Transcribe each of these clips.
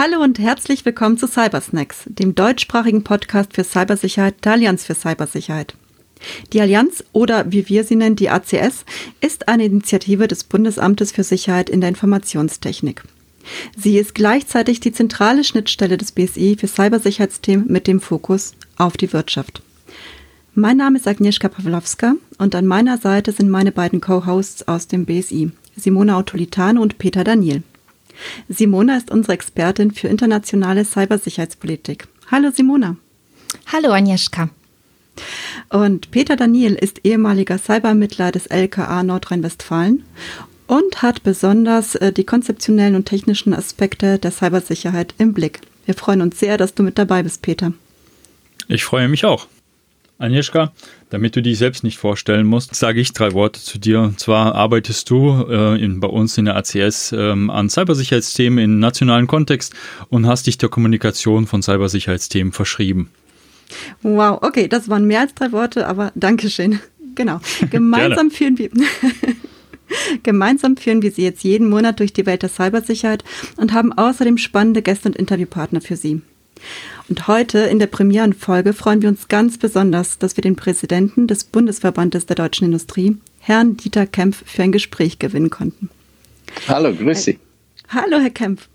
Hallo und herzlich willkommen zu Cybersnacks, dem deutschsprachigen Podcast für Cybersicherheit der Allianz für Cybersicherheit. Die Allianz oder wie wir sie nennen, die ACS, ist eine Initiative des Bundesamtes für Sicherheit in der Informationstechnik. Sie ist gleichzeitig die zentrale Schnittstelle des BSI für Cybersicherheitsthemen mit dem Fokus auf die Wirtschaft. Mein Name ist Agnieszka Pawlowska und an meiner Seite sind meine beiden Co-Hosts aus dem BSI, Simona Autolitano und Peter Daniel. Simona ist unsere Expertin für internationale Cybersicherheitspolitik. Hallo Simona. Hallo Agnieszka. Und Peter Daniel ist ehemaliger Cybermittler des LKA Nordrhein-Westfalen und hat besonders äh, die konzeptionellen und technischen Aspekte der Cybersicherheit im Blick. Wir freuen uns sehr, dass du mit dabei bist, Peter. Ich freue mich auch. Agnieszka, damit du dich selbst nicht vorstellen musst, sage ich drei Worte zu dir. Und zwar arbeitest du äh, in, bei uns in der ACS ähm, an Cybersicherheitsthemen im nationalen Kontext und hast dich der Kommunikation von Cybersicherheitsthemen verschrieben. Wow, okay, das waren mehr als drei Worte, aber Dankeschön. Genau. Gemeinsam führen wir. Gemeinsam führen wir Sie jetzt jeden Monat durch die Welt der Cybersicherheit und haben außerdem spannende Gäste und Interviewpartner für Sie. Und heute in der Premierenfolge freuen wir uns ganz besonders, dass wir den Präsidenten des Bundesverbandes der deutschen Industrie, Herrn Dieter Kempf, für ein Gespräch gewinnen konnten. Hallo, grüß Sie. Hallo, Herr Kempf.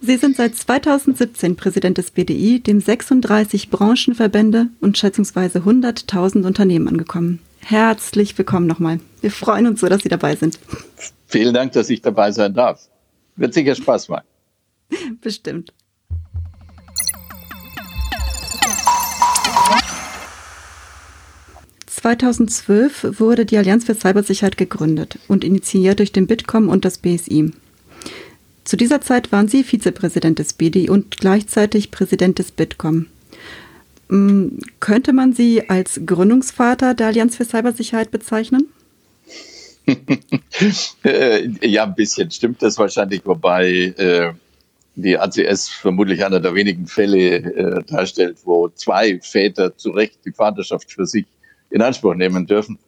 Sie sind seit 2017 Präsident des BDI, dem 36 Branchenverbände und schätzungsweise 100.000 Unternehmen angekommen. Herzlich willkommen nochmal. Wir freuen uns so, dass Sie dabei sind. Vielen Dank, dass ich dabei sein darf. Wird sicher Spaß machen. Bestimmt. 2012 wurde die Allianz für Cybersicherheit gegründet und initiiert durch den Bitkom und das BSI. Zu dieser Zeit waren Sie Vizepräsident des BDI und gleichzeitig Präsident des Bitkom. Hm, könnte man Sie als Gründungsvater der Allianz für Cybersicherheit bezeichnen? ja, ein bisschen stimmt das wahrscheinlich, wobei äh, die ACS vermutlich einer der wenigen Fälle äh, darstellt, wo zwei Väter zu Recht die Vaterschaft für sich in Anspruch nehmen dürfen.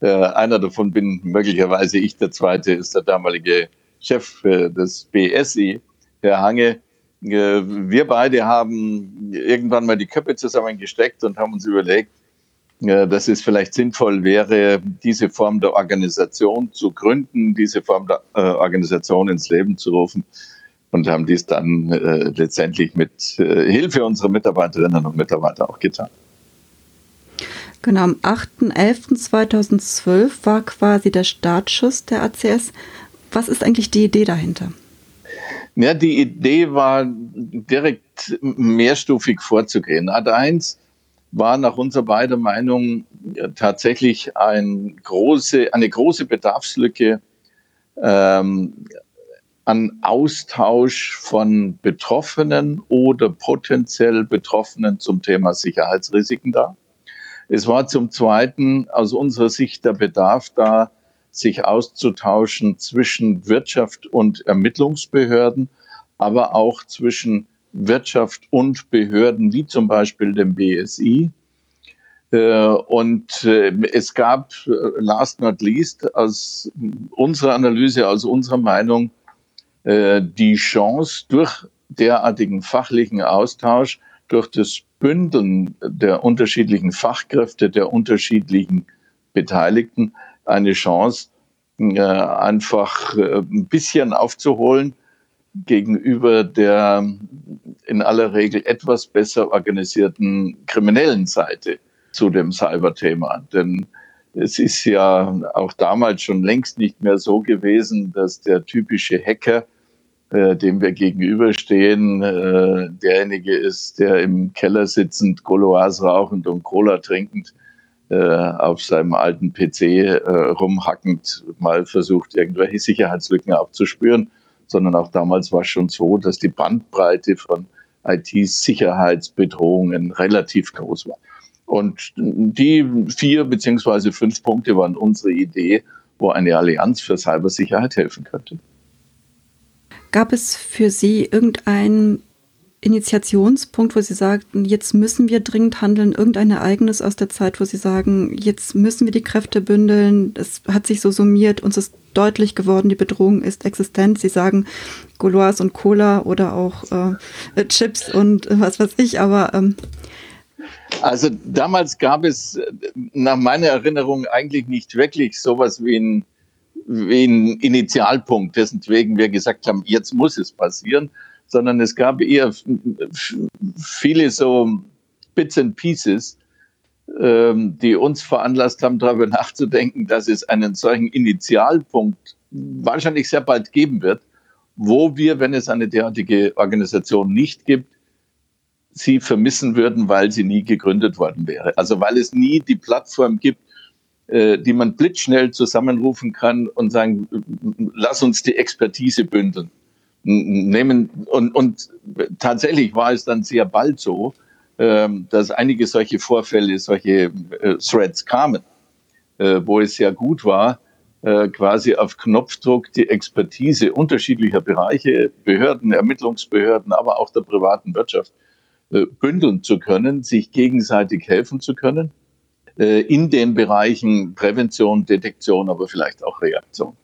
Äh, einer davon bin möglicherweise ich, der zweite ist der damalige Chef äh, des BSI, Herr Hange. Äh, wir beide haben irgendwann mal die Köpfe zusammengesteckt und haben uns überlegt, dass es vielleicht sinnvoll wäre, diese Form der Organisation zu gründen, diese Form der Organisation ins Leben zu rufen und haben dies dann letztendlich mit Hilfe unserer Mitarbeiterinnen und Mitarbeiter auch getan. Genau, am 8.11.2012 war quasi der Startschuss der ACS. Was ist eigentlich die Idee dahinter? Ja, die Idee war direkt mehrstufig vorzugehen. Ad 1 war nach unserer beider Meinung tatsächlich ein große, eine große Bedarfslücke ähm, an Austausch von Betroffenen oder potenziell Betroffenen zum Thema Sicherheitsrisiken da. Es war zum Zweiten aus unserer Sicht der Bedarf da, sich auszutauschen zwischen Wirtschaft und Ermittlungsbehörden, aber auch zwischen Wirtschaft und Behörden wie zum Beispiel dem BSI. Äh, und äh, es gab, äh, last not least, aus unserer Analyse, aus unserer Meinung, die Chance, durch derartigen fachlichen Austausch, durch das Bündeln der unterschiedlichen Fachkräfte, der unterschiedlichen Beteiligten eine Chance, äh, einfach äh, ein bisschen aufzuholen gegenüber der in aller Regel etwas besser organisierten kriminellen Seite zu dem Cyberthema. Denn es ist ja auch damals schon längst nicht mehr so gewesen, dass der typische Hacker äh, dem wir gegenüberstehen, äh, derjenige ist, der im Keller sitzend, Goloas rauchend und Cola trinkend äh, auf seinem alten PC äh, rumhackend mal versucht, irgendwelche Sicherheitslücken aufzuspüren, sondern auch damals war es schon so, dass die Bandbreite von IT-Sicherheitsbedrohungen relativ groß war. Und die vier beziehungsweise fünf Punkte waren unsere Idee, wo eine Allianz für Cybersicherheit helfen könnte. Gab es für Sie irgendein Initiationspunkt, wo Sie sagten, jetzt müssen wir dringend handeln, irgendein Ereignis aus der Zeit, wo Sie sagen, jetzt müssen wir die Kräfte bündeln, es hat sich so summiert, uns ist deutlich geworden, die Bedrohung ist existent. Sie sagen Gauloise und Cola oder auch äh, Chips und was weiß ich, aber ähm also damals gab es nach meiner Erinnerung eigentlich nicht wirklich sowas wie ein, ein Initialpunkt, dessen wegen wir gesagt haben, jetzt muss es passieren, sondern es gab eher viele so Bits and Pieces, ähm, die uns veranlasst haben, darüber nachzudenken, dass es einen solchen Initialpunkt wahrscheinlich sehr bald geben wird, wo wir, wenn es eine derartige Organisation nicht gibt, sie vermissen würden, weil sie nie gegründet worden wäre. Also weil es nie die Plattform gibt, die man blitzschnell zusammenrufen kann und sagen, lass uns die Expertise bündeln nehmen. Und, und tatsächlich war es dann sehr bald so, ähm, dass einige solche Vorfälle, solche äh, Threads kamen, äh, wo es sehr gut war, äh, quasi auf Knopfdruck die Expertise unterschiedlicher Bereiche, Behörden, Ermittlungsbehörden, aber auch der privaten Wirtschaft bündeln zu können, sich gegenseitig helfen zu können in den Bereichen Prävention, Detektion, aber vielleicht auch Reaktion.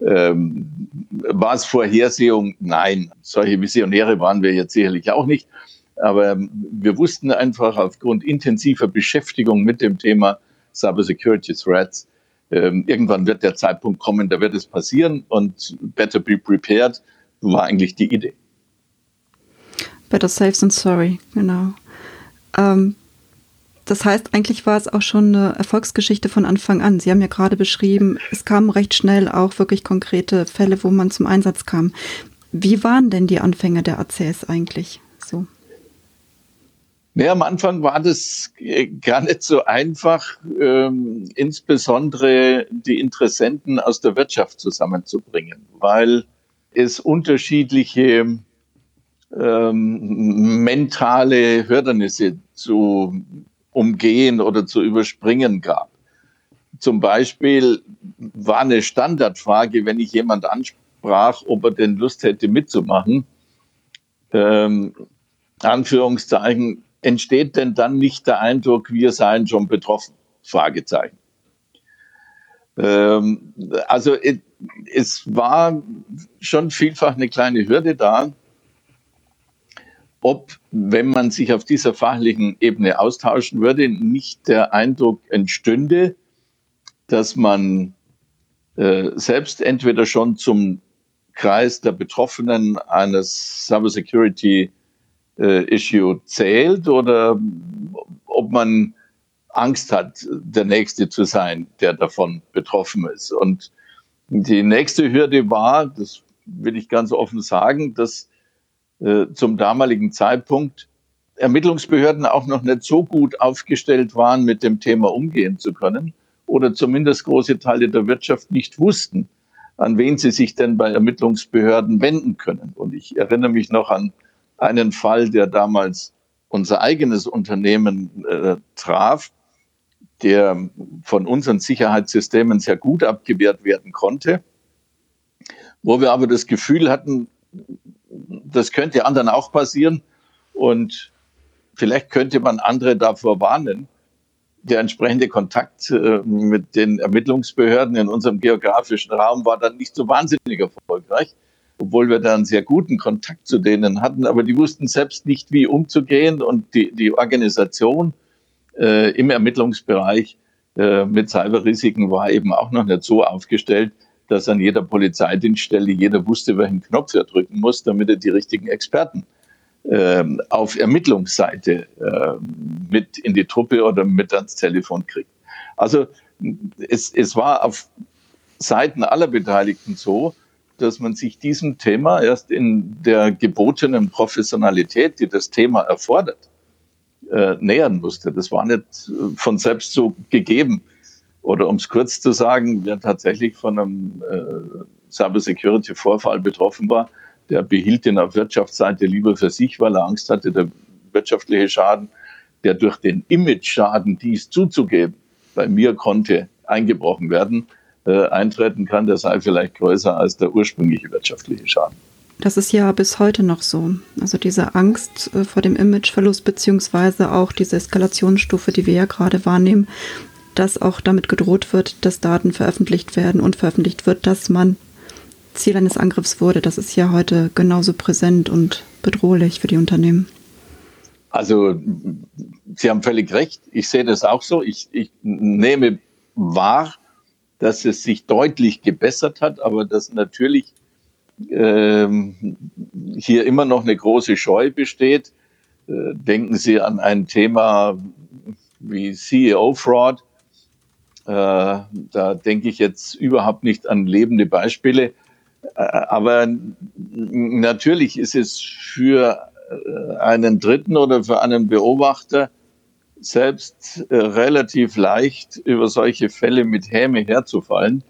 Ähm, war es Vorhersehung? Nein. Solche Visionäre waren wir jetzt sicherlich auch nicht. Aber wir wussten einfach aufgrund intensiver Beschäftigung mit dem Thema Cyber Security Threats, ähm, irgendwann wird der Zeitpunkt kommen, da wird es passieren und better be prepared war eigentlich die Idee. Better safe than sorry, genau. Ähm, das heißt, eigentlich war es auch schon eine Erfolgsgeschichte von Anfang an. Sie haben ja gerade beschrieben, es kamen recht schnell auch wirklich konkrete Fälle, wo man zum Einsatz kam. Wie waren denn die Anfänge der ACS eigentlich so? Ja, am Anfang war das gar nicht so einfach, ähm, insbesondere die Interessenten aus der Wirtschaft zusammenzubringen, weil es unterschiedliche ähm, mentale Hürdernisse zu umgehen oder zu überspringen gab. Zum Beispiel war eine Standardfrage, wenn ich jemand ansprach, ob er denn Lust hätte mitzumachen, ähm, Anführungszeichen, entsteht denn dann nicht der Eindruck, wir seien schon betroffen? Fragezeichen. Ähm, also es war schon vielfach eine kleine Hürde da, ob, wenn man sich auf dieser fachlichen Ebene austauschen würde, nicht der Eindruck entstünde, dass man äh, selbst entweder schon zum Kreis der Betroffenen eines Cybersecurity äh, Issue zählt oder ob man Angst hat, der Nächste zu sein, der davon betroffen ist. Und die nächste Hürde war, das will ich ganz offen sagen, dass äh, zum damaligen Zeitpunkt Ermittlungsbehörden auch noch nicht so gut aufgestellt waren, mit dem Thema umgehen zu können oder zumindest große Teile der Wirtschaft nicht wussten, an wen sie sich denn bei Ermittlungsbehörden wenden können. Und ich erinnere mich noch an einen Fall, der damals unser eigenes Unternehmen äh, traf, der von unseren Sicherheitssystemen sehr gut abgewehrt werden konnte, wo wir aber das Gefühl hatten, das könnte anderen auch passieren und vielleicht könnte man andere davor warnen. Der entsprechende Kontakt äh, mit den Ermittlungsbehörden in unserem geografischen Raum war dann nicht so wahnsinnig erfolgreich, obwohl wir da einen sehr guten Kontakt zu denen hatten, aber die wussten selbst nicht, wie umzugehen und die, die Organisation äh, im Ermittlungsbereich äh, mit Cyberrisiken war eben auch noch nicht so aufgestellt, dass an jeder Polizeidienststelle jeder wusste, welchen Knopf er drücken muss, damit er die richtigen Experten ähm, auf Ermittlungsseite äh, mit in die Truppe oder mit ans Telefon kriegt. Also es, es war auf Seiten aller Beteiligten so, dass man sich diesem Thema erst in der gebotenen Professionalität, die das Thema erfordert, äh, nähern musste. Das war nicht äh, von selbst so gegeben. Oder um es kurz zu sagen, wer tatsächlich von einem äh, Cybersecurity-Vorfall betroffen war, der behielt den auf Wirtschaftsseite lieber für sich, weil er Angst hatte, der wirtschaftliche Schaden, der durch den Image-Schaden, dies zuzugeben, bei mir konnte eingebrochen werden, äh, eintreten kann, der sei vielleicht größer als der ursprüngliche wirtschaftliche Schaden. Das ist ja bis heute noch so. Also diese Angst äh, vor dem Imageverlust beziehungsweise auch diese Eskalationsstufe, die wir ja gerade wahrnehmen, dass auch damit gedroht wird, dass Daten veröffentlicht werden und veröffentlicht wird, dass man Ziel eines Angriffs wurde. Das ist ja heute genauso präsent und bedrohlich für die Unternehmen. Also Sie haben völlig recht. Ich sehe das auch so. Ich, ich nehme wahr, dass es sich deutlich gebessert hat, aber dass natürlich ähm, hier immer noch eine große Scheu besteht. Äh, denken Sie an ein Thema wie CEO-Fraud. Äh, da denke ich jetzt überhaupt nicht an lebende Beispiele. Äh, aber natürlich ist es für äh, einen Dritten oder für einen Beobachter selbst relativ leicht, über solche Fälle mit Häme herzufallen,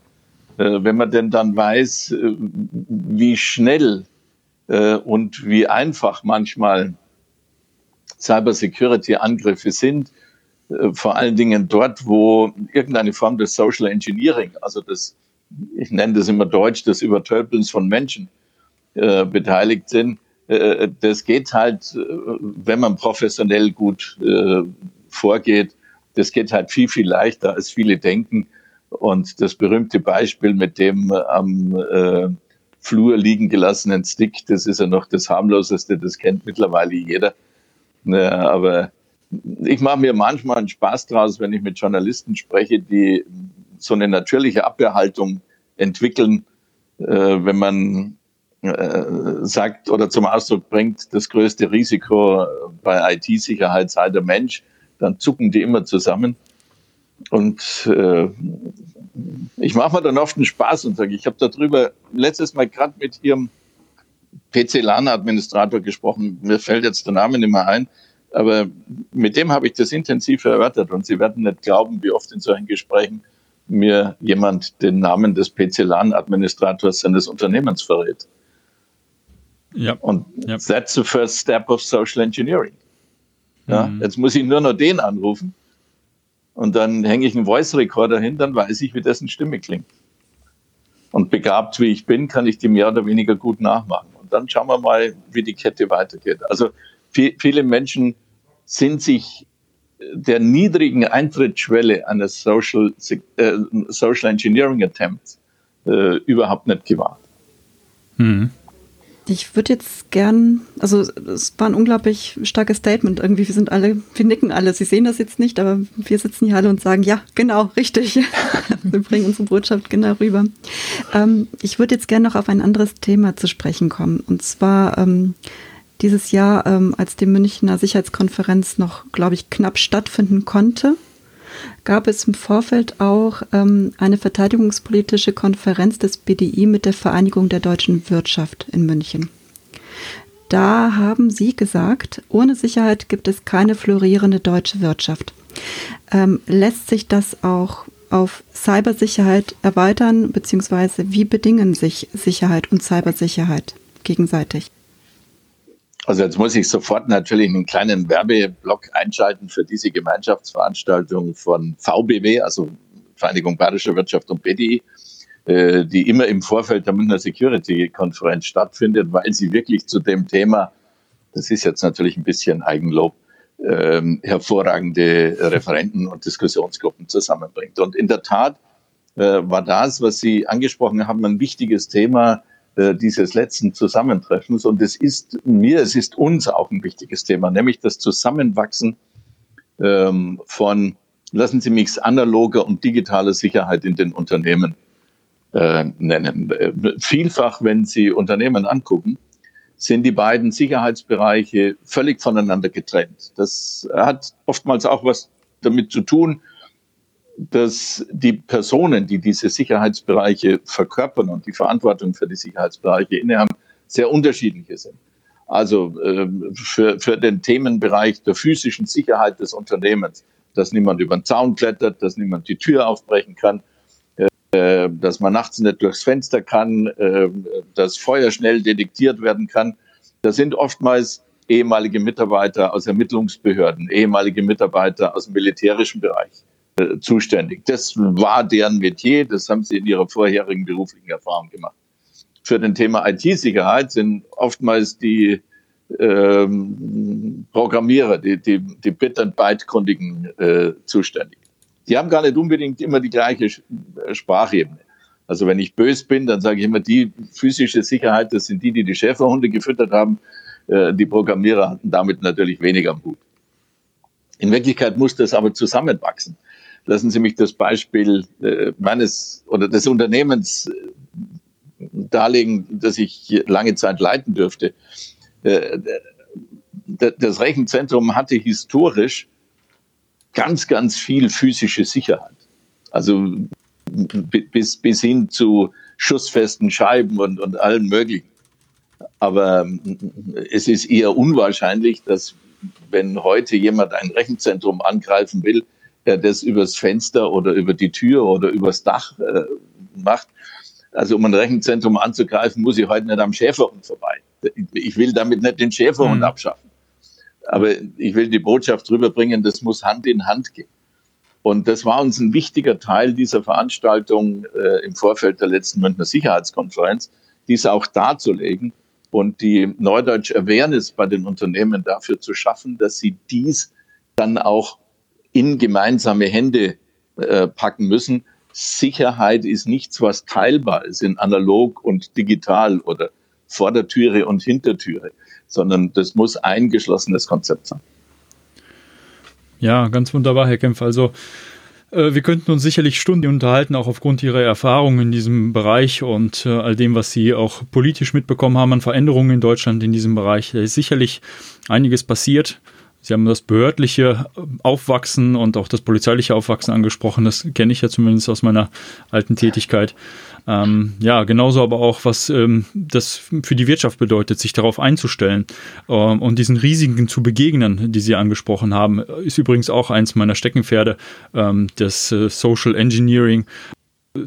wenn man denn dann weiß, wie schnell und wie einfach manchmal Cybersecurity-Angriffe sind, vor allen Dingen dort, wo irgendeine Form des Social Engineering, also das, ich nenne das immer Deutsch, das Übertölpelns von Menschen äh, beteiligt sind. Äh, das geht halt, äh, wenn man professionell gut äh, vorgeht, das geht halt viel, viel leichter, als viele denken. Und das berühmte Beispiel mit dem am äh, Flur liegen gelassenen Stick, das ist ja noch das harmloseste, das kennt mittlerweile jeder. Ja, aber ich mache mir manchmal einen Spaß draus, wenn ich mit Journalisten spreche, die so eine natürliche Abwehrhaltung entwickeln, äh, wenn man äh, sagt oder zum Ausdruck bringt, das größte Risiko bei IT-Sicherheit sei der Mensch, dann zucken die immer zusammen. Und äh, ich mache mir dann oft einen Spaß und sage, ich habe darüber letztes Mal gerade mit ihrem PC-LAN-Administrator gesprochen. Mir fällt jetzt der Name nicht mehr ein. Aber mit dem habe ich das intensiv erörtert und Sie werden nicht glauben, wie oft in solchen Gesprächen mir jemand den Namen des PC-LAN-Administrators seines Unternehmens verrät. Ja. Und ja. that's the first step of social engineering. Ja, mhm. Jetzt muss ich nur noch den anrufen und dann hänge ich einen Voice Recorder hin, dann weiß ich, wie dessen Stimme klingt. Und begabt wie ich bin, kann ich die mehr oder weniger gut nachmachen. Und dann schauen wir mal, wie die Kette weitergeht. Also viel, viele Menschen sind sich der niedrigen Eintrittsschwelle eines Social, äh, Social Engineering Attempts äh, überhaupt nicht gewahrt. Mhm. Ich würde jetzt gern, also es war ein unglaublich starkes Statement irgendwie. Wir sind alle, wir nicken alle. Sie sehen das jetzt nicht, aber wir sitzen hier alle und sagen, ja, genau, richtig. wir bringen unsere Botschaft genau rüber. Ähm, ich würde jetzt gern noch auf ein anderes Thema zu sprechen kommen. Und zwar ähm, dieses Jahr, ähm, als die Münchner Sicherheitskonferenz noch, glaube ich, knapp stattfinden konnte, gab es im Vorfeld auch ähm, eine verteidigungspolitische Konferenz des BDI mit der Vereinigung der deutschen Wirtschaft in München. Da haben Sie gesagt, ohne Sicherheit gibt es keine florierende deutsche Wirtschaft. Ähm, lässt sich das auch auf Cybersicherheit erweitern, beziehungsweise wie bedingen sich Sicherheit und Cybersicherheit gegenseitig? Also jetzt muss ich sofort natürlich einen kleinen Werbeblock einschalten für diese Gemeinschaftsveranstaltung von VBW, also Vereinigung Bayerischer Wirtschaft und BDI, äh, die immer im Vorfeld der Münchner Security-Konferenz stattfindet, weil sie wirklich zu dem Thema, das ist jetzt natürlich ein bisschen Eigenlob, ähm, hervorragende Referenten und Diskussionsgruppen zusammenbringt. Und in der Tat äh, war das, was Sie angesprochen haben, ein wichtiges Thema, dieses letzten Zusammentreffens. Und es ist mir, es ist uns auch ein wichtiges Thema, nämlich das Zusammenwachsen ähm, von, lassen Sie mich analoger und digitaler Sicherheit in den Unternehmen äh, nennen. Äh, vielfach, wenn Sie Unternehmen angucken, sind die beiden Sicherheitsbereiche völlig voneinander getrennt. Das hat oftmals auch was damit zu tun, dass die Personen, die diese Sicherheitsbereiche verkörpern und die Verantwortung für die Sicherheitsbereiche innehaben, sehr unterschiedliche sind. Also äh, für, für den Themenbereich der physischen Sicherheit des Unternehmens, dass niemand über den Zaun klettert, dass niemand die Tür aufbrechen kann, äh, dass man nachts nicht durchs Fenster kann, äh, dass Feuer schnell detektiert werden kann. Das sind oftmals ehemalige Mitarbeiter aus Ermittlungsbehörden, ehemalige Mitarbeiter aus dem militärischen Bereich äh, zuständig. Das war deren Metier, das haben sie in ihrer vorherigen beruflichen Erfahrung gemacht. für den Thema IT-Sicherheit sind oftmals die ähm, Programmierer, die, die, die Bit- und Byte-Kundigen äh, zuständig. Die haben gar nicht unbedingt immer die gleiche Sprachebene. Also wenn ich bös bin, dann sage ich immer, die physische Sicherheit, das sind die, die die Schäferhunde gefüttert haben. Äh, die Programmierer hatten damit natürlich weniger am Hut. In Wirklichkeit muss das aber zusammenwachsen. Lassen Sie mich das Beispiel äh, meines oder des Unternehmens äh, darlegen, das ich lange Zeit leiten dürfte. Das Rechenzentrum hatte historisch ganz, ganz viel physische Sicherheit. Also bis, bis hin zu schussfesten Scheiben und, und allen möglichen. Aber ähm, es ist eher unwahrscheinlich, dass wenn heute jemand ein Rechenzentrum angreifen will, er das übers Fenster oder über die Tür oder übers Dach äh, macht. Also um ein Rechenzentrum anzugreifen, muss ich heute nicht am Schäferhund vorbei. Ich will damit nicht den Schäferhund mhm. abschaffen. Aber ich will die Botschaft rüberbringen, das muss Hand in Hand gehen. Und das war uns ein wichtiger Teil dieser Veranstaltung äh, im Vorfeld der letzten Münchner Sicherheitskonferenz, dies auch darzulegen und die Neudeutsch Awareness bei den Unternehmen dafür zu schaffen, dass sie dies dann auch in gemeinsame Hände äh, packen müssen. Sicherheit ist nichts, was teilbar ist in analog und digital oder Vordertüre und Hintertüre, sondern das muss ein geschlossenes Konzept sein. Ja, ganz wunderbar, Herr Kempf. Also äh, wir könnten uns sicherlich Stunden unterhalten, auch aufgrund Ihrer Erfahrungen in diesem Bereich und äh, all dem, was Sie auch politisch mitbekommen haben an Veränderungen in Deutschland in diesem Bereich. Da ist sicherlich einiges passiert. Sie haben das behördliche Aufwachsen und auch das polizeiliche Aufwachsen angesprochen. Das kenne ich ja zumindest aus meiner alten Tätigkeit. Ähm, ja, genauso aber auch, was ähm, das für die Wirtschaft bedeutet, sich darauf einzustellen ähm, und diesen Risiken zu begegnen, die Sie angesprochen haben, ist übrigens auch eins meiner Steckenpferde, ähm, das äh, Social Engineering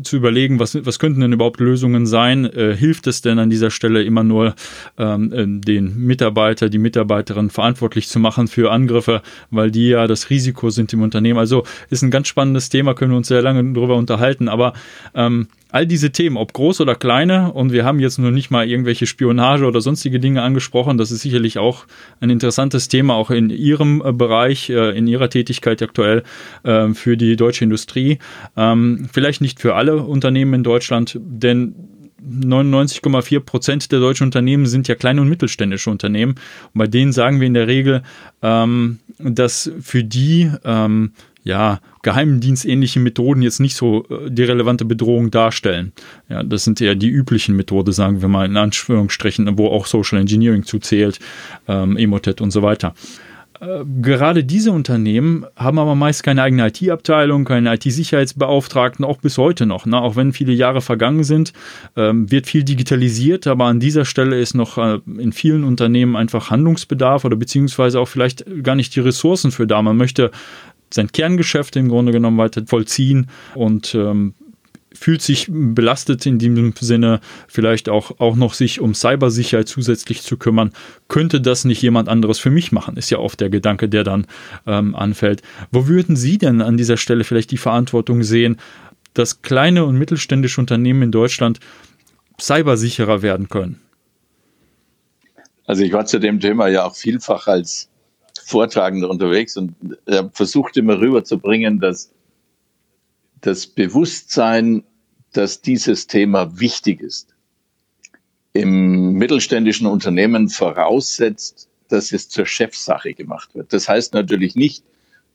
zu überlegen, was, was könnten denn überhaupt Lösungen sein? Äh, hilft es denn an dieser Stelle immer nur, ähm, äh, den Mitarbeiter, die Mitarbeiterin verantwortlich zu machen für Angriffe, weil die ja das Risiko sind im Unternehmen? Also ist ein ganz spannendes Thema, können wir uns sehr lange darüber unterhalten, aber ähm, all diese Themen, ob groß oder kleine, und wir haben jetzt nur nicht mal irgendwelche Spionage oder sonstige Dinge angesprochen, das ist sicherlich auch ein interessantes Thema, auch in Ihrem äh, Bereich, äh, in Ihrer Tätigkeit aktuell äh, für die deutsche Industrie. Ähm, vielleicht nicht für alle Unternehmen in Deutschland, denn 99,4 Prozent der deutschen Unternehmen sind ja kleine und mittelständische Unternehmen. Und bei denen sagen wir in der Regel, ähm, dass für die ähm, ja, geheimdienstähnliche Methoden jetzt nicht so äh, die relevante Bedrohung darstellen. Ja, das sind eher die üblichen Methoden, sagen wir mal in Anführungsstrichen, wo auch Social Engineering zuzählt, ähm, Emotet und so weiter. Äh, gerade diese Unternehmen haben aber meist keine eigene IT-Abteilung, keinen IT-Sicherheitsbeauftragten, auch bis heute noch. Ne? Auch wenn viele Jahre vergangen sind, ähm, wird viel digitalisiert, aber an dieser Stelle ist noch äh, in vielen Unternehmen einfach Handlungsbedarf oder beziehungsweise auch vielleicht gar nicht die Ressourcen für da. Man möchte sein Kerngeschäft im Grunde genommen weiter vollziehen und ähm, fühlt sich belastet in diesem Sinne, vielleicht auch, auch noch sich um Cybersicherheit zusätzlich zu kümmern. Könnte das nicht jemand anderes für mich machen? Ist ja oft der Gedanke, der dann ähm, anfällt. Wo würden Sie denn an dieser Stelle vielleicht die Verantwortung sehen, dass kleine und mittelständische Unternehmen in Deutschland cybersicherer werden können? Also ich war zu dem Thema ja auch vielfach als Vortragender unterwegs und er versucht immer rüberzubringen, dass das Bewusstsein, dass dieses Thema wichtig ist, im mittelständischen Unternehmen voraussetzt, dass es zur Chefsache gemacht wird. Das heißt natürlich nicht,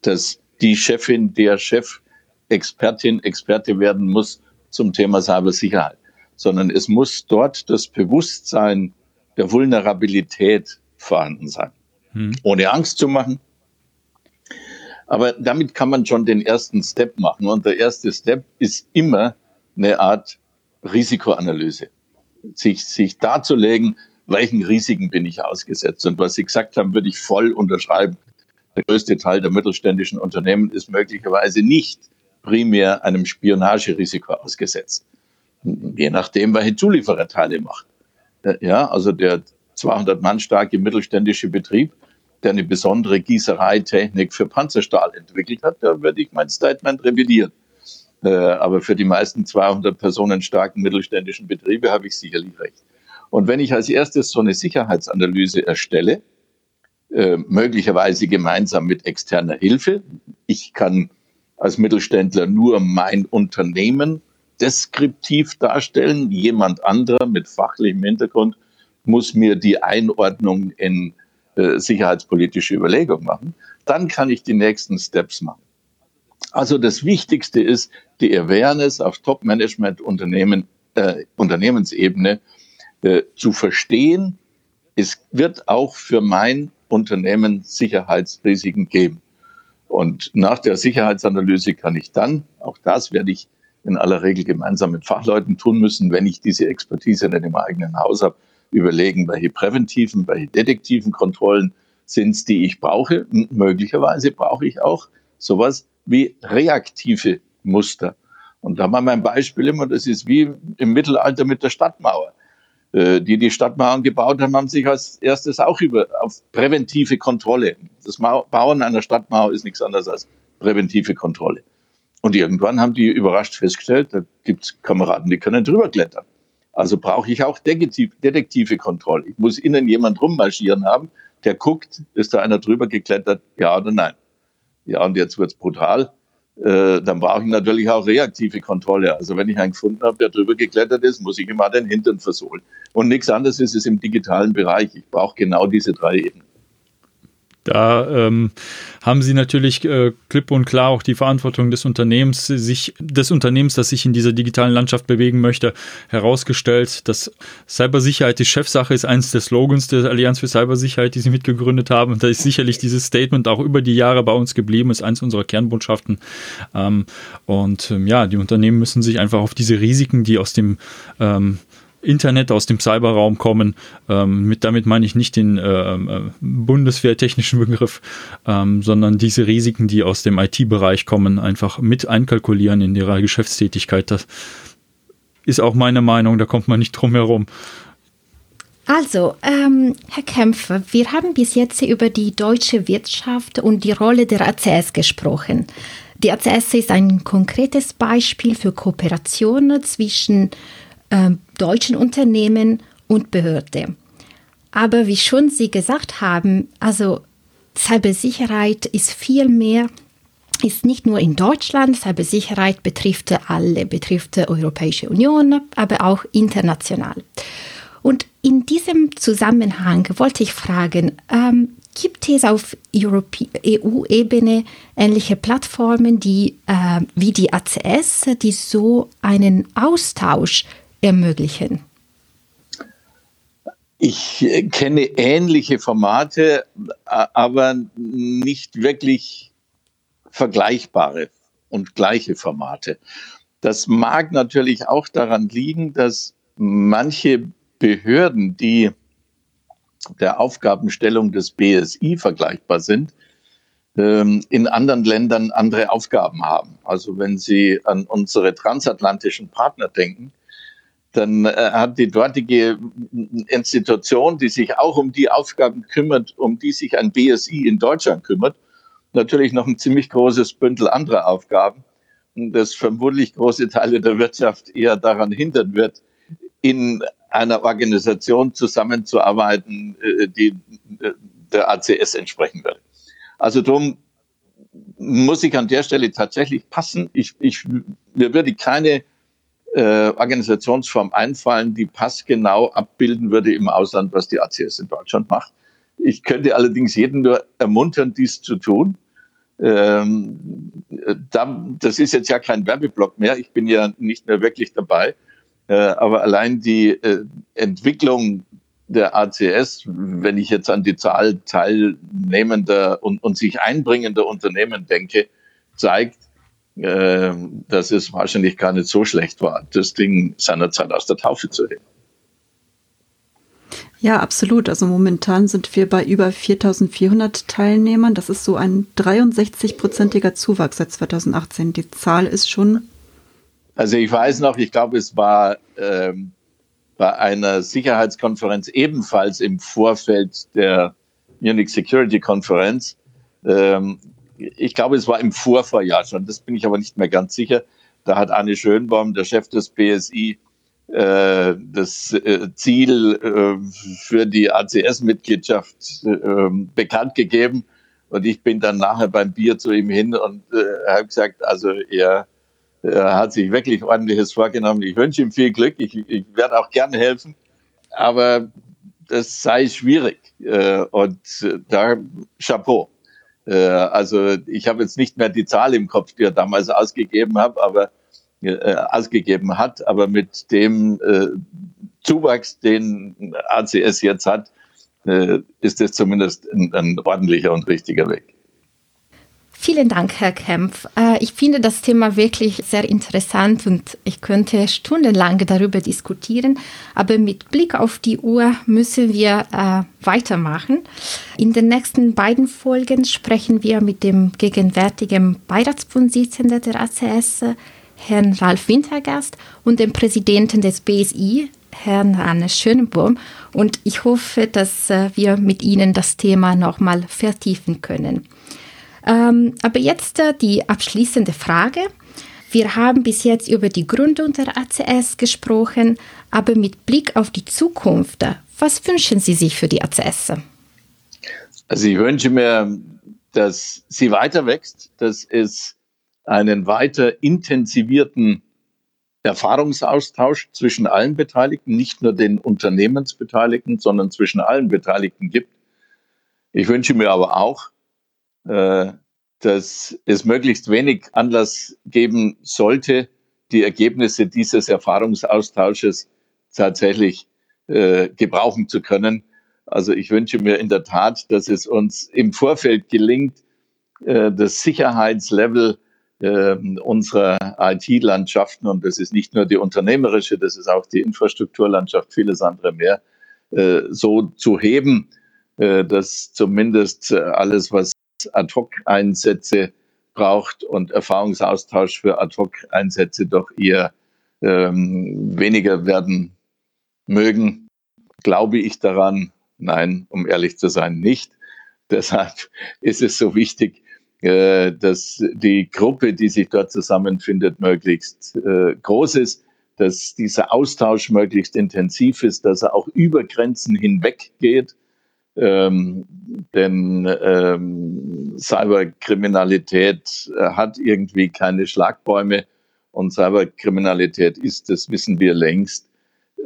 dass die Chefin, der Chef, Expertin, Experte werden muss zum Thema Cybersicherheit, sondern es muss dort das Bewusstsein der Vulnerabilität vorhanden sein hm. ohne Angst zu machen. Aber damit kann man schon den ersten Step machen. Und der erste Step ist immer eine Art Risikoanalyse. Sich, sich darzulegen, welchen Risiken bin ich ausgesetzt. Und was Sie gesagt haben, würde ich voll unterschreiben. Der größte Teil der mittelständischen Unternehmen ist möglicherweise nicht primär einem Spionagerisiko ausgesetzt. Je nachdem, welche Zuliefererteile macht. Ja, also der 200 Mann starke mittelständische Betrieb der eine besondere Gießereitechnik für Panzerstahl entwickelt hat, da würde ich mein Statement revidieren. Äh, aber für die meisten 200 Personen starken mittelständischen Betriebe habe ich sicherlich recht. Und wenn ich als erstes so eine Sicherheitsanalyse erstelle, äh, möglicherweise gemeinsam mit externer Hilfe, ich kann als Mittelständler nur mein Unternehmen deskriptiv darstellen, jemand anderer mit fachlichem Hintergrund muss mir die Einordnung in äh, sicherheitspolitische Überlegungen machen, dann kann ich die nächsten Steps machen. Also das Wichtigste ist die Awareness auf Top-Management-Unternehmen, äh, Unternehmensebene äh, zu verstehen. Es wird auch für mein Unternehmen Sicherheitsrisiken geben. Und nach der Sicherheitsanalyse kann ich dann, auch das werde ich in aller Regel gemeinsam mit Fachleuten tun müssen, wenn ich diese Expertise nicht im eigenen Haus habe, überlegen, welche präventiven, welche detektiven Kontrollen sind es, die ich brauche. möglicherweise brauche ich auch sowas wie reaktive Muster. Und da war mein Beispiel immer, das ist wie im Mittelalter mit der Stadtmauer. Äh, die die Stadtmauern gebaut haben, haben sich als erstes auch über auf präventive Kontrolle. Das Bauen einer Stadtmauer ist nichts anderes als präventive Kontrolle. Und irgendwann haben die überrascht festgestellt, da gibt es Kameraden, die können drüber klettern. Also brauche ich auch detektive Kontrolle. Ich muss innen jemand rummarschieren haben, der guckt, ist da einer drüber geklettert, ja oder nein. Ja, und jetzt wird's brutal. Äh, dann brauche ich natürlich auch reaktive Kontrolle. Also wenn ich einen gefunden habe, der drüber geklettert ist, muss ich immer den Hintern versohlen. Und nichts anderes ist es im digitalen Bereich. Ich brauche genau diese drei Ebenen. Da ähm, haben sie natürlich äh, klipp und klar auch die Verantwortung des Unternehmens, sich des Unternehmens, das sich in dieser digitalen Landschaft bewegen möchte, herausgestellt. Dass Cybersicherheit die Chefsache ist eines der Slogans der Allianz für Cybersicherheit, die sie mitgegründet haben. Und da ist sicherlich dieses Statement auch über die Jahre bei uns geblieben, ist eines unserer Kernbotschaften. Ähm, und ähm, ja, die Unternehmen müssen sich einfach auf diese Risiken, die aus dem ähm, Internet aus dem Cyberraum kommen. Ähm, mit, damit meine ich nicht den äh, äh, bundeswehrtechnischen Begriff, ähm, sondern diese Risiken, die aus dem IT-Bereich kommen, einfach mit einkalkulieren in ihrer Geschäftstätigkeit. Das ist auch meine Meinung, da kommt man nicht drum herum. Also, ähm, Herr Kämpfer, wir haben bis jetzt über die deutsche Wirtschaft und die Rolle der ACS gesprochen. Die ACS ist ein konkretes Beispiel für Kooperationen zwischen äh, deutschen Unternehmen und Behörde. Aber wie schon Sie gesagt haben, also Cybersicherheit ist viel mehr, ist nicht nur in Deutschland, Cybersicherheit betrifft alle, betrifft die Europäische Union, aber auch international. Und in diesem Zusammenhang wollte ich fragen, ähm, gibt es auf EU-Ebene ähnliche Plattformen, die äh, wie die ACS, die so einen Austausch ermöglichen? Ich kenne ähnliche Formate, aber nicht wirklich vergleichbare und gleiche Formate. Das mag natürlich auch daran liegen, dass manche Behörden, die der Aufgabenstellung des BSI vergleichbar sind, ähm, in anderen Ländern andere Aufgaben haben. Also wenn Sie an unsere transatlantischen Partner denken, dann äh, hat die dortige Institution, die sich auch um die Aufgaben kümmert, um die sich ein BSI in Deutschland kümmert, natürlich noch ein ziemlich großes Bündel anderer Aufgaben, das vermutlich große Teile der Wirtschaft eher daran hindern wird, in einer Organisation zusammenzuarbeiten, äh, die äh, der ACS entsprechen würde. Also darum muss ich an der Stelle tatsächlich passen. Ich, ich, mir würde keine äh, Organisationsform einfallen, die passgenau abbilden würde im Ausland, was die ACS in Deutschland macht. Ich könnte allerdings jeden nur ermuntern, dies zu tun. Ähm, da, das ist jetzt ja kein Werbeblock mehr. Ich bin ja nicht mehr wirklich dabei. Äh, aber allein die äh, Entwicklung der ACS, wenn ich jetzt an die Zahl teilnehmender und, und sich einbringender Unternehmen denke, zeigt, äh, dass es wahrscheinlich gar nicht so schlecht war, das Ding seinerzeit aus der Taufe zu heben. Ja, absolut. Also momentan sind wir bei über 4400 Teilnehmern. Das ist so ein 63-prozentiger Zuwachs seit 2018. Die Zahl ist schon. Also ich weiß noch, ich glaube, es war ähm, bei einer Sicherheitskonferenz ebenfalls im Vorfeld der Munich Security Konferenz ähm, ich glaube, es war im Vorvorjahr schon, das bin ich aber nicht mehr ganz sicher. Da hat Anne Schönbaum, der Chef des BSI, äh, das äh, Ziel äh, für die ACS-Mitgliedschaft bekannt gegeben. Und ich bin dann nachher beim Bier zu ihm hin und habe gesagt, also er, er, hat sich wirklich ordentliches vorgenommen. Ich wünsche ihm viel Glück. Ich, ich werde auch gerne helfen. Aber das sei schwierig. und da Chapeau. Also ich habe jetzt nicht mehr die Zahl im Kopf, die er damals ausgegeben hat, aber äh, ausgegeben hat. Aber mit dem äh, Zuwachs, den ACS jetzt hat, äh, ist es zumindest ein, ein ordentlicher und richtiger Weg. Vielen Dank, Herr Kempf. Äh, ich finde das Thema wirklich sehr interessant und ich könnte stundenlang darüber diskutieren. Aber mit Blick auf die Uhr müssen wir äh, weitermachen. In den nächsten beiden Folgen sprechen wir mit dem gegenwärtigen Beiratsvorsitzenden der ACS, Herrn Ralf Wintergast und dem Präsidenten des BSI, Herrn Hannes Schönbohm. Und ich hoffe, dass äh, wir mit Ihnen das Thema nochmal vertiefen können. Ähm, aber jetzt äh, die abschließende Frage. Wir haben bis jetzt über die Gründung der ACS gesprochen, aber mit Blick auf die Zukunft, äh, was wünschen Sie sich für die ACS? Also ich wünsche mir, dass sie weiter wächst, dass es einen weiter intensivierten Erfahrungsaustausch zwischen allen Beteiligten, nicht nur den Unternehmensbeteiligten, sondern zwischen allen Beteiligten gibt. Ich wünsche mir aber auch, äh, dass es möglichst wenig Anlass geben sollte, die Ergebnisse dieses Erfahrungsaustausches tatsächlich äh, gebrauchen zu können. Also ich wünsche mir in der Tat, dass es uns im Vorfeld gelingt, äh, das Sicherheitslevel äh, unserer IT-Landschaften, und das ist nicht nur die unternehmerische, das ist auch die Infrastrukturlandschaft, vieles andere mehr, äh, so zu heben, äh, dass zumindest äh, alles, was Ad-Hoc-Einsätze braucht und Erfahrungsaustausch für Ad-Hoc-Einsätze doch eher ähm, weniger werden mögen. Glaube ich daran? Nein, um ehrlich zu sein, nicht. Deshalb ist es so wichtig, äh, dass die Gruppe, die sich dort zusammenfindet, möglichst äh, groß ist, dass dieser Austausch möglichst intensiv ist, dass er auch über Grenzen hinweg geht. Ähm, denn ähm, Cyberkriminalität äh, hat irgendwie keine Schlagbäume und Cyberkriminalität ist, das wissen wir längst,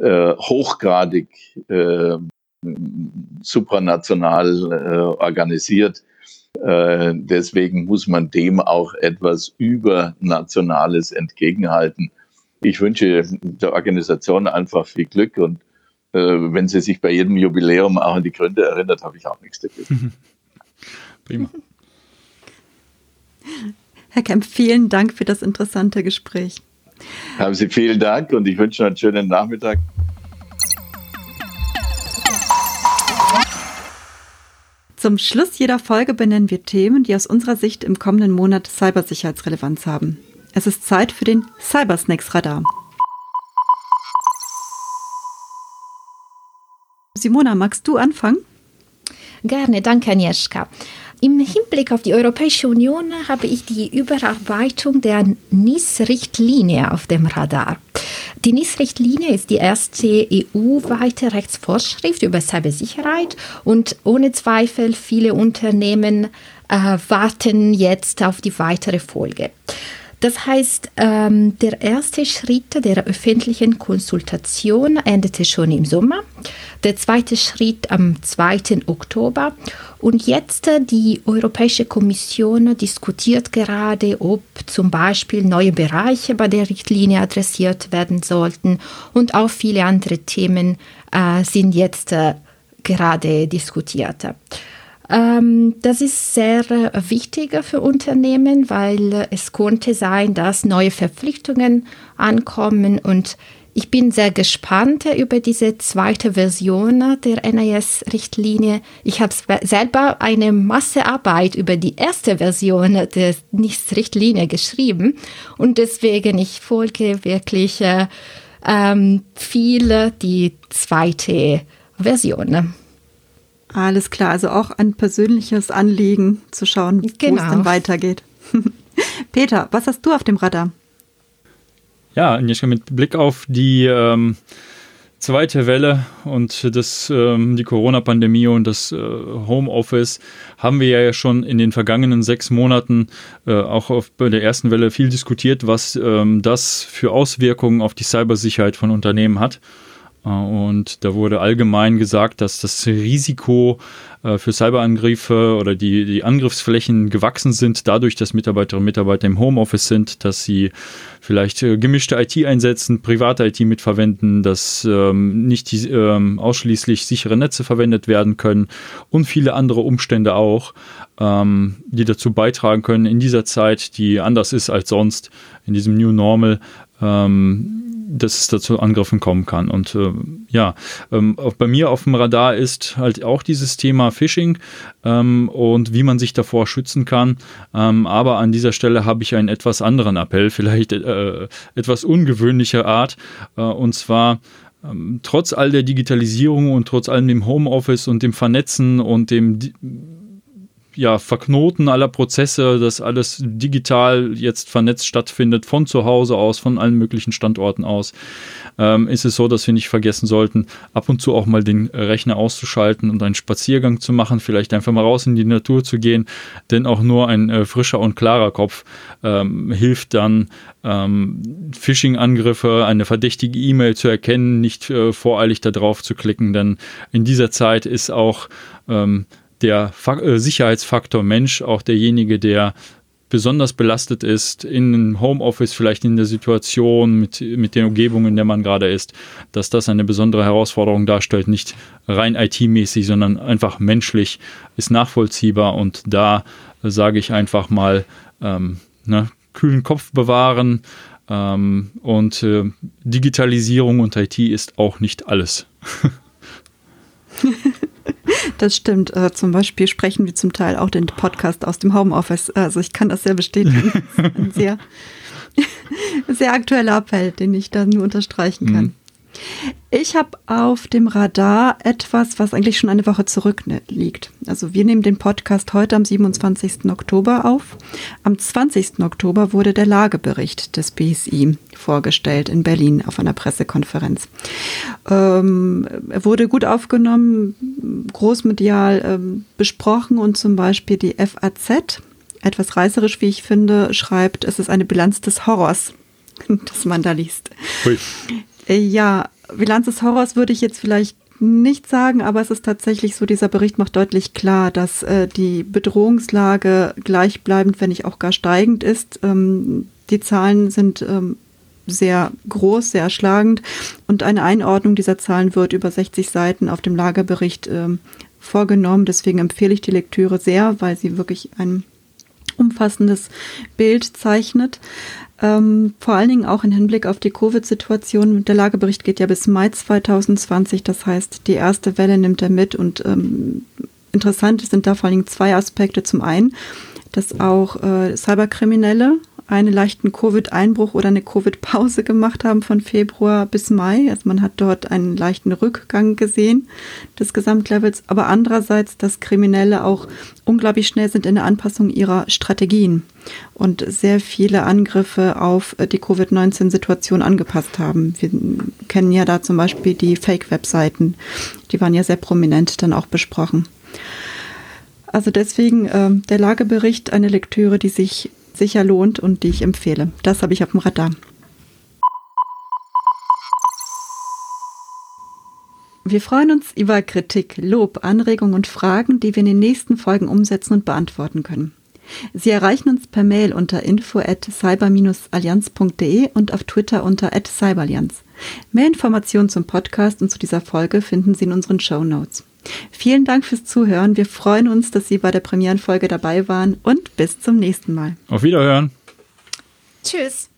äh, hochgradig äh, supranational äh, organisiert. Äh, deswegen muss man dem auch etwas Übernationales entgegenhalten. Ich wünsche der Organisation einfach viel Glück und wenn sie sich bei jedem Jubiläum auch an die Gründe erinnert, habe ich auch nichts dagegen. Prima. Herr Kemp, vielen Dank für das interessante Gespräch. Haben Sie vielen Dank und ich wünsche einen schönen Nachmittag. Zum Schluss jeder Folge benennen wir Themen, die aus unserer Sicht im kommenden Monat Cybersicherheitsrelevanz haben. Es ist Zeit für den Cybersnacks Radar. Simona, magst du anfangen? Gerne, danke Agnieszka. Im Hinblick auf die Europäische Union habe ich die Überarbeitung der NIS-Richtlinie auf dem Radar. Die NIS-Richtlinie ist die erste EU-weite Rechtsvorschrift über Cybersicherheit und ohne Zweifel viele Unternehmen äh, warten jetzt auf die weitere Folge. Das heißt, ähm, der erste Schritt der öffentlichen Konsultation endete schon im Sommer, der zweite Schritt am 2. Oktober und jetzt äh, die Europäische Kommission diskutiert gerade, ob zum Beispiel neue Bereiche bei der Richtlinie adressiert werden sollten und auch viele andere Themen äh, sind jetzt äh, gerade diskutiert. Ähm, das ist sehr äh, wichtig für Unternehmen, weil äh, es konnte sein, dass neue Verpflichtungen ankommen und ich bin sehr gespannt über diese zweite Version der NIS-Richtlinie. Ich habe selber eine Massearbeit über die erste Version der NIS-Richtlinie geschrieben und deswegen ich folge wirklich äh, ähm, viel die zweite Version. Alles klar, also auch ein persönliches Anliegen zu schauen, genau. wo es genau. dann weitergeht. Peter, was hast du auf dem Radar? Ja, Agnieszka, mit Blick auf die ähm, zweite Welle und das, ähm, die Corona-Pandemie und das äh, Homeoffice haben wir ja schon in den vergangenen sechs Monaten äh, auch auf, bei der ersten Welle viel diskutiert, was ähm, das für Auswirkungen auf die Cybersicherheit von Unternehmen hat. Äh, und da wurde allgemein gesagt, dass das Risiko äh, für Cyberangriffe oder die, die Angriffsflächen gewachsen sind, dadurch, dass Mitarbeiterinnen und Mitarbeiter im Homeoffice sind, dass sie vielleicht äh, gemischte IT einsetzen, private IT mitverwenden, dass ähm, nicht die, ähm, ausschließlich sichere Netze verwendet werden können und viele andere Umstände auch, ähm, die dazu beitragen können, in dieser Zeit, die anders ist als sonst, in diesem New Normal, ähm, dass es dazu Angriffen kommen kann. Und äh, ja, ähm, bei mir auf dem Radar ist halt auch dieses Thema Phishing ähm, und wie man sich davor schützen kann. Ähm, aber an dieser Stelle habe ich einen etwas anderen Appell, vielleicht äh, etwas ungewöhnlicher Art. Äh, und zwar ähm, trotz all der Digitalisierung und trotz allem dem Homeoffice und dem Vernetzen und dem ja, Verknoten aller Prozesse, dass alles digital jetzt vernetzt stattfindet, von zu Hause aus, von allen möglichen Standorten aus, ähm, ist es so, dass wir nicht vergessen sollten, ab und zu auch mal den Rechner auszuschalten und einen Spaziergang zu machen, vielleicht einfach mal raus in die Natur zu gehen, denn auch nur ein äh, frischer und klarer Kopf ähm, hilft dann, ähm, Phishing-Angriffe, eine verdächtige E-Mail zu erkennen, nicht äh, voreilig drauf zu klicken, denn in dieser Zeit ist auch der äh, Sicherheitsfaktor Mensch auch derjenige, der besonders belastet ist, in einem Homeoffice, vielleicht in der Situation mit, mit der Umgebung, in der man gerade ist, dass das eine besondere Herausforderung darstellt, nicht rein IT-mäßig, sondern einfach menschlich, ist nachvollziehbar und da äh, sage ich einfach mal, ähm, ne, kühlen Kopf bewahren ähm, und äh, Digitalisierung und IT ist auch nicht alles. Das stimmt. Äh, zum Beispiel sprechen wir zum Teil auch den Podcast aus dem Homeoffice. Also ich kann das sehr bestätigen. Das ist ein sehr, sehr aktueller Appell, den ich da nur unterstreichen kann. Ich habe auf dem Radar etwas, was eigentlich schon eine Woche zurückliegt. Also wir nehmen den Podcast heute am 27. Oktober auf. Am 20. Oktober wurde der Lagebericht des BSI vorgestellt in Berlin auf einer Pressekonferenz. Ähm, er wurde gut aufgenommen, großmedial ähm, besprochen und zum Beispiel die FAZ, etwas reißerisch, wie ich finde, schreibt, es ist eine Bilanz des Horrors, das man da liest. Hui. Äh, ja, Bilanz des Horrors würde ich jetzt vielleicht nicht sagen, aber es ist tatsächlich so, dieser Bericht macht deutlich klar, dass äh, die Bedrohungslage gleichbleibend, wenn nicht auch gar steigend ist. Ähm, die Zahlen sind ähm, sehr groß, sehr erschlagend und eine Einordnung dieser Zahlen wird über 60 Seiten auf dem Lagerbericht ähm, vorgenommen. Deswegen empfehle ich die Lektüre sehr, weil sie wirklich ein umfassendes Bild zeichnet. Ähm, vor allen Dingen auch im Hinblick auf die Covid-Situation. Der Lagebericht geht ja bis Mai 2020, das heißt, die erste Welle nimmt er mit und ähm, interessant sind da vor allen Dingen zwei Aspekte. Zum einen, dass auch äh, Cyberkriminelle einen leichten Covid-Einbruch oder eine Covid-Pause gemacht haben von Februar bis Mai. Also man hat dort einen leichten Rückgang gesehen des Gesamtlevels, aber andererseits, dass Kriminelle auch unglaublich schnell sind in der Anpassung ihrer Strategien und sehr viele Angriffe auf die Covid-19-Situation angepasst haben. Wir kennen ja da zum Beispiel die Fake-Webseiten, die waren ja sehr prominent dann auch besprochen. Also deswegen äh, der Lagebericht eine Lektüre, die sich sicher lohnt und die ich empfehle. Das habe ich auf dem Radar. Wir freuen uns über Kritik, Lob, Anregungen und Fragen, die wir in den nächsten Folgen umsetzen und beantworten können. Sie erreichen uns per Mail unter info at cyber-allianz.de und auf Twitter unter cyberallianz. Mehr Informationen zum Podcast und zu dieser Folge finden Sie in unseren Show Notes. Vielen Dank fürs Zuhören. Wir freuen uns, dass Sie bei der Premierenfolge dabei waren und bis zum nächsten Mal. Auf Wiederhören. Tschüss.